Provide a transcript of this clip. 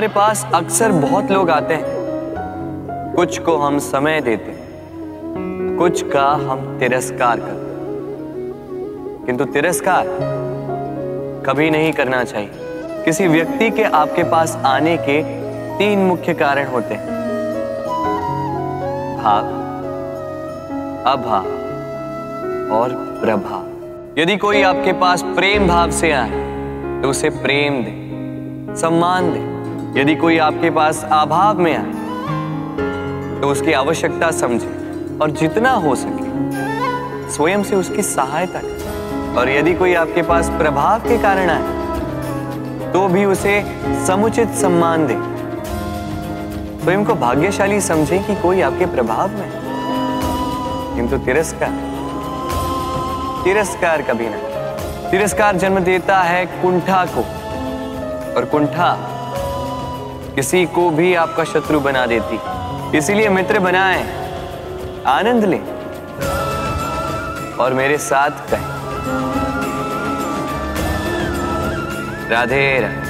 हमारे पास अक्सर बहुत लोग आते हैं। कुछ को हम समय देते कुछ का हम तिरस्कार करते किंतु तिरस्कार कभी नहीं करना चाहिए। किसी व्यक्ति के आपके पास आने के तीन मुख्य कारण होते हैं। भाव, अभाव और प्रभाव। यदि कोई आपके पास प्रेम भाव से आए तो उसे प्रेम दे, सम्मान दे। यदि कोई आपके पास अभाव में आए तो उसकी आवश्यकता समझे और जितना हो सके स्वयं से उसकी सहायता करें। और यदि कोई आपके पास प्रभाव के कारण आए तो भी उसे समुचित सम्मान दे। स्वयं को भाग्यशाली समझे कि कोई आपके प्रभाव में। किंतु तिरस्कार तिरस्कार कभी ना, तिरस्कार जन्म देता है कुंठा को। और कुंठा किसी को भी आपका शत्रु बना देती। इसीलिए मित्र बनाए, आनंद ले और मेरे साथ कहें। राधे राधे।